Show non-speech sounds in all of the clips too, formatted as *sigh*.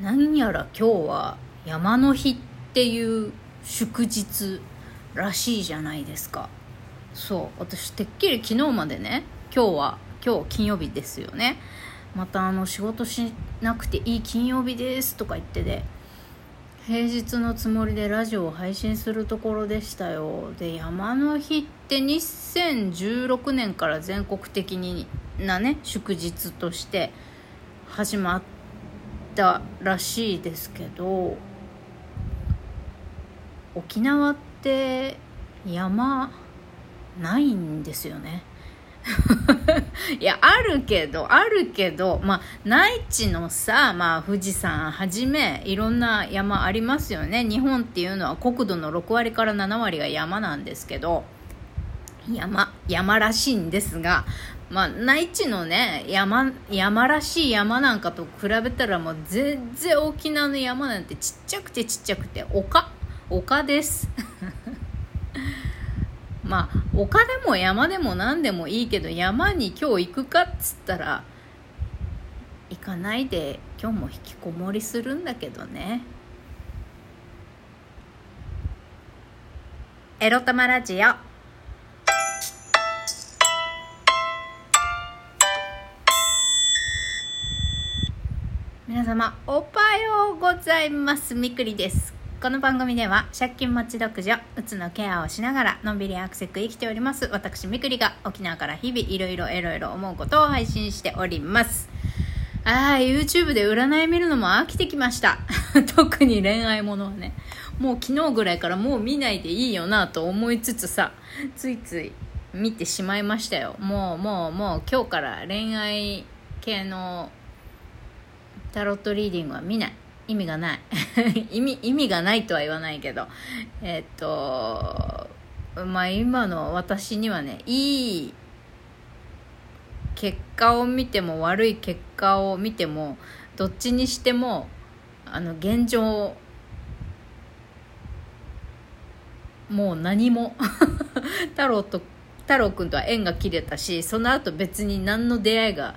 何やら今日は山の日っていう祝日らしいじゃないですか。そう私てっきり昨日までね今日は今日金曜日ですよね。またあの仕事しなくていい金曜日ですとか言ってで平日のつもりでラジオを配信するところでしたよ。で山の日って2016年から全国的になね祝日として始まってたらしいですけど沖縄って山ないんですよね。*laughs* いやあるけどあるけどまあ内地のさ、まあ、富士山はじめいろんな山ありますよね。日本っていうのは国土の6割から7割が山なんですけど山山らしいんですがまあ、内地のね山山らしい山なんかと比べたらもう全然沖縄の山なんてちっちゃくてちっちゃくて丘。丘です。*laughs* まあ丘でも山でも何でもいいけど山に今日行くかっつったら行かないで今日も引きこもりするんだけどね。エロ玉ラジオ。皆様おはようございますみくりです。この番組では借金持ち独女うつのケアをしながらのんびりアクセク生きております私みくりが沖縄から日々いろいろいろいろ思うことを配信しております。ああ YouTube で占い見るのも飽きてきました。*laughs* 特に恋愛ものはね。もう昨日ぐらいからもう見ないでいいよなと思いつつさついつい見てしまいましたよ。もうもうもう今日から恋愛系のタロットリーディングは見ない。意味がない。*laughs* 意味意味がないとは言わないけど。えっとまあ今の私にはねいい結果を見ても悪い結果を見てもどっちにしてもあの現状もう何も。*laughs* タロット太郎くんとは縁が切れたしその後別に何の出会いが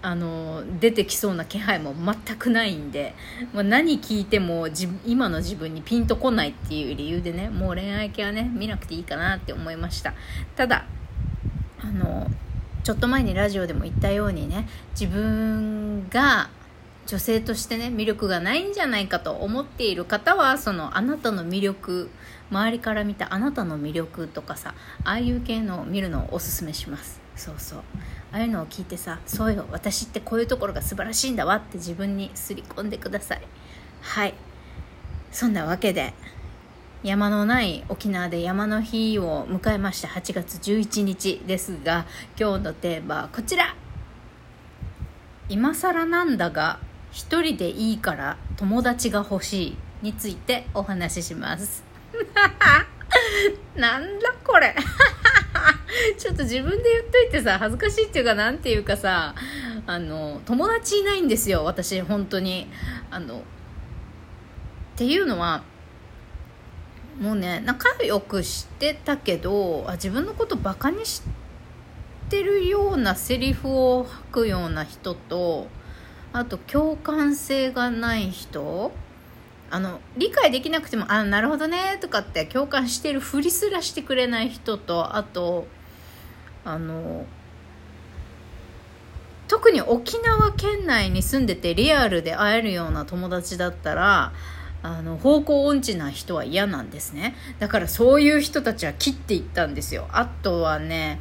あの出てきそうな気配も全くないんで、まあ、何聞いても今の自分にピンとこないっていう理由でねもう恋愛系はね見なくていいかなって思いました。ただあのちょっと前にラジオでも言ったようにね自分が女性としてね魅力がないんじゃないかと思っている方はそのあなたの魅力周りから見たあなたの魅力とかさああいう系のを見るのをおすすめします。そうそう。ああいうのを聞いてさそうよ私ってこういうところが素晴らしいんだわって自分にすり込んでください。はい。そんなわけで山のない沖縄で山の日を迎えました8月11日ですが今日のテーマはこちら。今更なんだが一人でいいから友達が欲しいについてお話しします。*laughs* なんだこれ。*laughs* ちょっと自分で言っといてさ恥ずかしいっていうかなんていうかさあの友達いないんですよ私本当に。あのっていうのはもうね仲良くしてたけどあ自分のことバカにしてるようなセリフを吐くような人とあと共感性がない人あの理解できなくても「あなるほどね」とかって共感してるふりすらしてくれない人とあとあの特に沖縄県内に住んでてリアルで会えるような友達だったらあの方向音痴な人は嫌なんですね。だからそういう人たちは切っていったんですよ。あとはね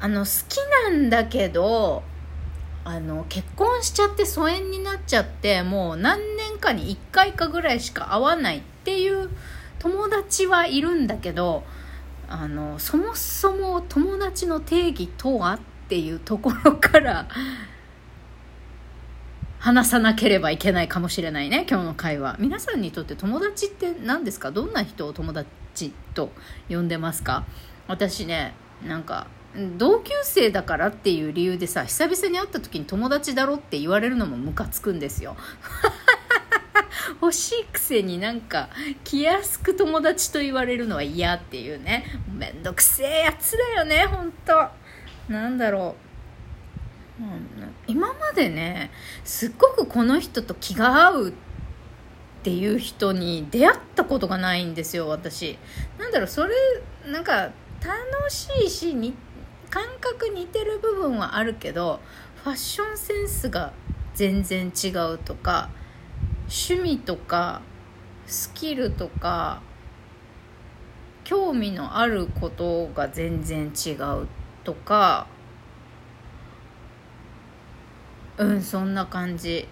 あの好きなんだけどあの結婚しちゃって疎遠になっちゃってもう何年かに1回かぐらいしか会わないっていう友達はいるんだけどあのそもそも友達の定義とはっていうところから *laughs* 話さなければいけないかもしれないね今日の会話。皆さんにとって友達って何ですか？どんな人を友達と呼んでますか？私ねなんか同級生だからっていう理由でさ久々に会った時に友達だろって言われるのもムカつくんですよ。*laughs* 欲しいくせになんか気安く友達と言われるのは嫌っていうね。めんどくせえやつだよね本当なんだろう、うん、今までねすっごくこの人と気が合うっていう人に出会ったことがないんですよ私。なんだろうそれなんか楽しいしに感覚似てる部分はあるけどファッションセンスが全然違うとか趣味とかスキルとか興味のあることが全然違うとかうんそんな感じ。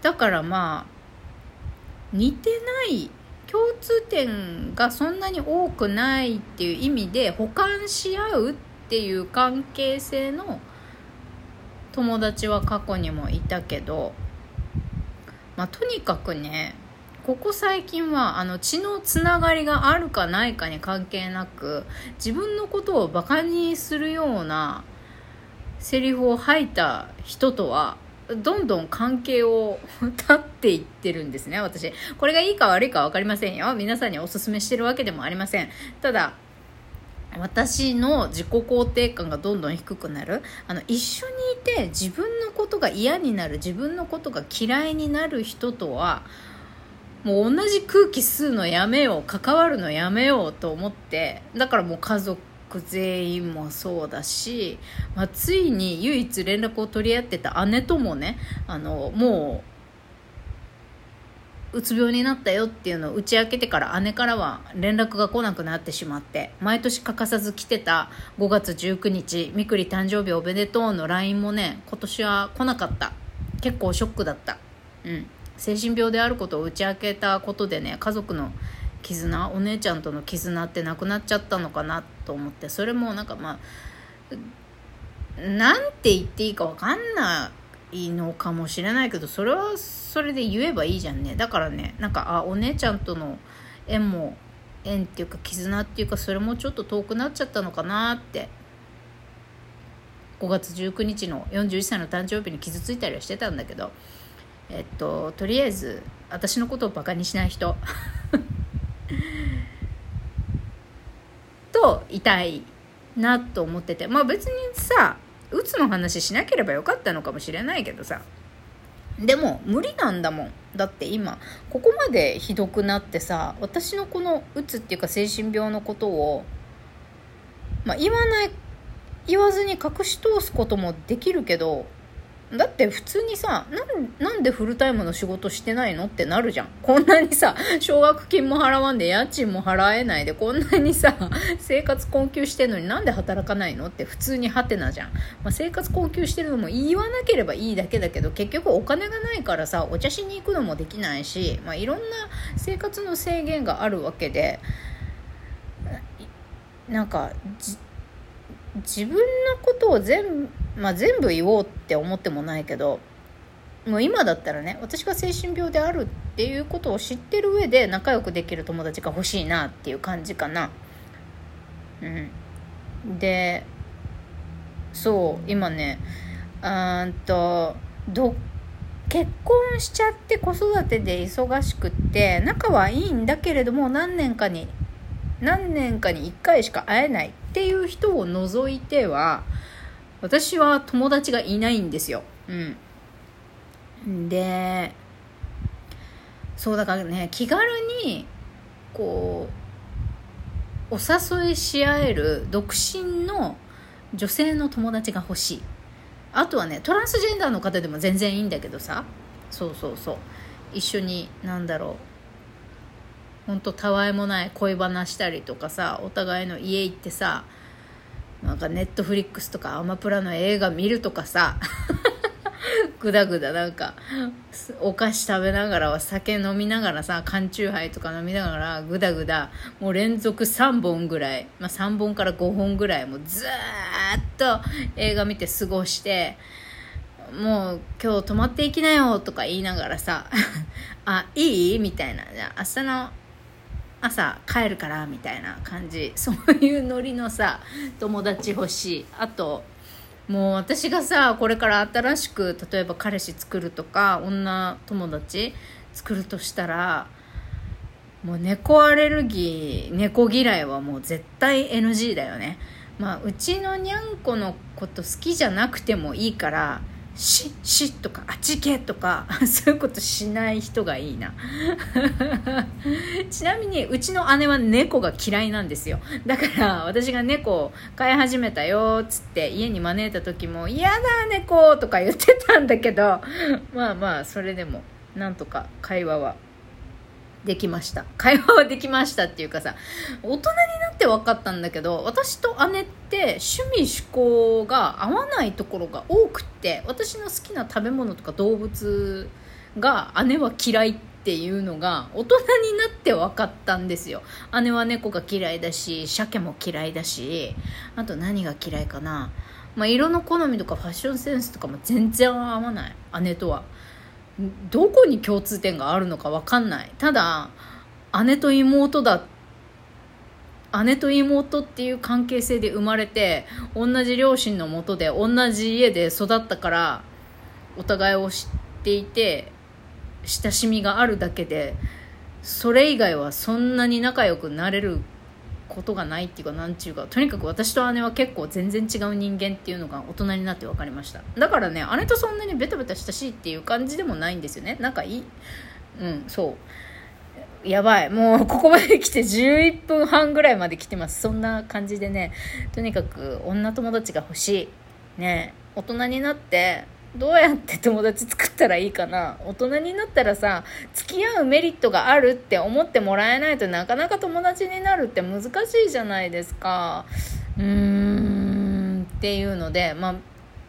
だからまあ似てない共通点がそんなに多くないっていう意味で補完し合うっていう関係性の友達は過去にもいたけどまあとにかくねここ最近はあの血のつながりがあるかないかに関係なく自分のことをバカにするようなセリフを吐いた人とはどんどん関係を *laughs* 立っていってるんですね私。これがいいか悪いか分かりませんよ。皆さんにおすすめしてるわけでもありません。ただ私の自己肯定感がどんどん低くなる。あの一緒にいて自分のことが嫌になる自分のことが嫌いになる人とはもう同じ空気吸うのやめよう関わるのやめようと思ってだからもう家族全員もそうだし、まあ、ついに唯一連絡を取り合ってた姉ともねあのもううつ病になったよっていうのを打ち明けてから姉からは連絡が来なくなってしまって毎年欠かさず来てた5月19日みくり誕生日おめでとうの LINE もね今年は来なかった。結構ショックだった。うん。精神病であることを打ち明けたことでね家族の絆お姉ちゃんとの絆ってなくなっちゃったのかなと思ってそれもなんかまあなんて言っていいか分かんないのかもしれないけどそれはそれで言えばいいじゃんね。だからねなんかあお姉ちゃんとの縁も縁っていうか絆っていうかそれもちょっと遠くなっちゃったのかなって。5月19日の41歳の誕生日に傷ついたりはしてたんだけど。えっととりあえず私のことをバカにしない人。*laughs* といたいなと思ってて。まあ別にさうつの話しなければよかったのかもしれないけどさ。でも無理なんだもん。だって今ここまでひどくなってさ私のこのうつっていうか精神病のことを、まあ、言わない言わずに隠し通すこともできるけどだって普通にさなんでフルタイムの仕事してないのってなるじゃん。こんなにさ *laughs* 奨学金も払わんで家賃も払えないでこんなにさ *laughs* 生活困窮してんのになんで働かないのって普通にハテナじゃん、まあ、生活困窮してるのも言わなければいいだけだけど結局お金がないからさお茶しに行くのもできないし、まあ、いろんな生活の制限があるわけでなんか自分のことを全部まあ、全部言おうって思ってもないけどもう今だったらね私が精神病であるっていうことを知ってる上で仲良くできる友達が欲しいなっていう感じかな。うん。でそう今ねうんとど結婚しちゃって子育てで忙しくって仲はいいんだけれども何年かに何年かに1回しか会えないっていう人を除いては私は友達がいないんですよ。うん。で、そうだからね、気軽に、こう、お誘いし合える独身の女性の友達が欲しい。あとはね、トランスジェンダーの方でも全然いいんだけどさ、そうそうそう。一緒に、なんだろう。ほんとたわいもない恋バナしたりとかさお互いの家行ってさなんかネットフリックスとかアマプラの映画見るとかさぐだぐだなんかお菓子食べながら酒飲みながらさ缶チューハイとか飲みながらぐだぐだもう連続3本ぐらい、まあ、3本から5本ぐらいもうずーっと映画見て過ごしてもう今日泊まっていきなよとか言いながらさ *laughs* あいい？みたいな。じゃあ明日の朝帰るからみたいな感じ。*laughs* そういうノリのさ友達欲しい。あともう私がさこれから新しく例えば彼氏作るとか女友達作るとしたらもう猫アレルギー猫嫌いはもう絶対 NG だよね。まあうちのにゃんこのこと好きじゃなくてもいいからし、しとか、あちけとか、*laughs* そういうことしない人がいいな。*laughs* ちなみに、うちの姉は猫が嫌いなんですよ。だから、私が猫を飼い始めたよっ、つって家に招いた時も、嫌だ、猫とか言ってたんだけど、まあまあ、それでも、なんとか会話はできました。会話はできましたっていうかさ大人になって分かったんだけど私と姉って趣味趣向が合わないところが多くって私の好きな食べ物とか動物が姉は嫌いっていうのが大人になって分かったんですよ。姉は猫が嫌いだし鮭も嫌いだしあと何が嫌いかな。まあ、色の好みとかファッションセンスとかも全然合わない。姉とは。どこに共通点があるのか分かんない。ただ姉と妹だ姉と妹っていう関係性で生まれて同じ両親のもとで同じ家で育ったからお互いを知っていて親しみがあるだけでそれ以外はそんなに仲良くなれることがないっていうかなんちゅうかとにかく私と姉は結構全然違う人間っていうのが大人になって分かりました。だからね姉とそんなにベタベタ親しいっていう感じでもないんですよね。仲いい。うんそう。やばい。もうここまで来て11分半ぐらいまで来てます。そんな感じでねとにかく女友達が欲しい。ね大人になってどうやって友達作ったらいいかな？大人になったらさ付き合うメリットがあるって思ってもらえないとなかなか友達になるって難しいじゃないですか。うーんっていうのでまあ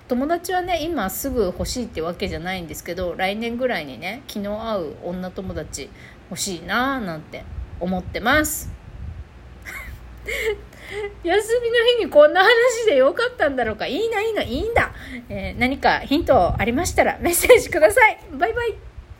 友達はね今すぐ欲しいってわけじゃないんですけど来年ぐらいにね気の合う女友達欲しいなーなんて思ってます。休みの日にこんな話でよかったんだろうか。いいないいないいんだ、えー、何かヒントありましたらメッセージください。バイバイ。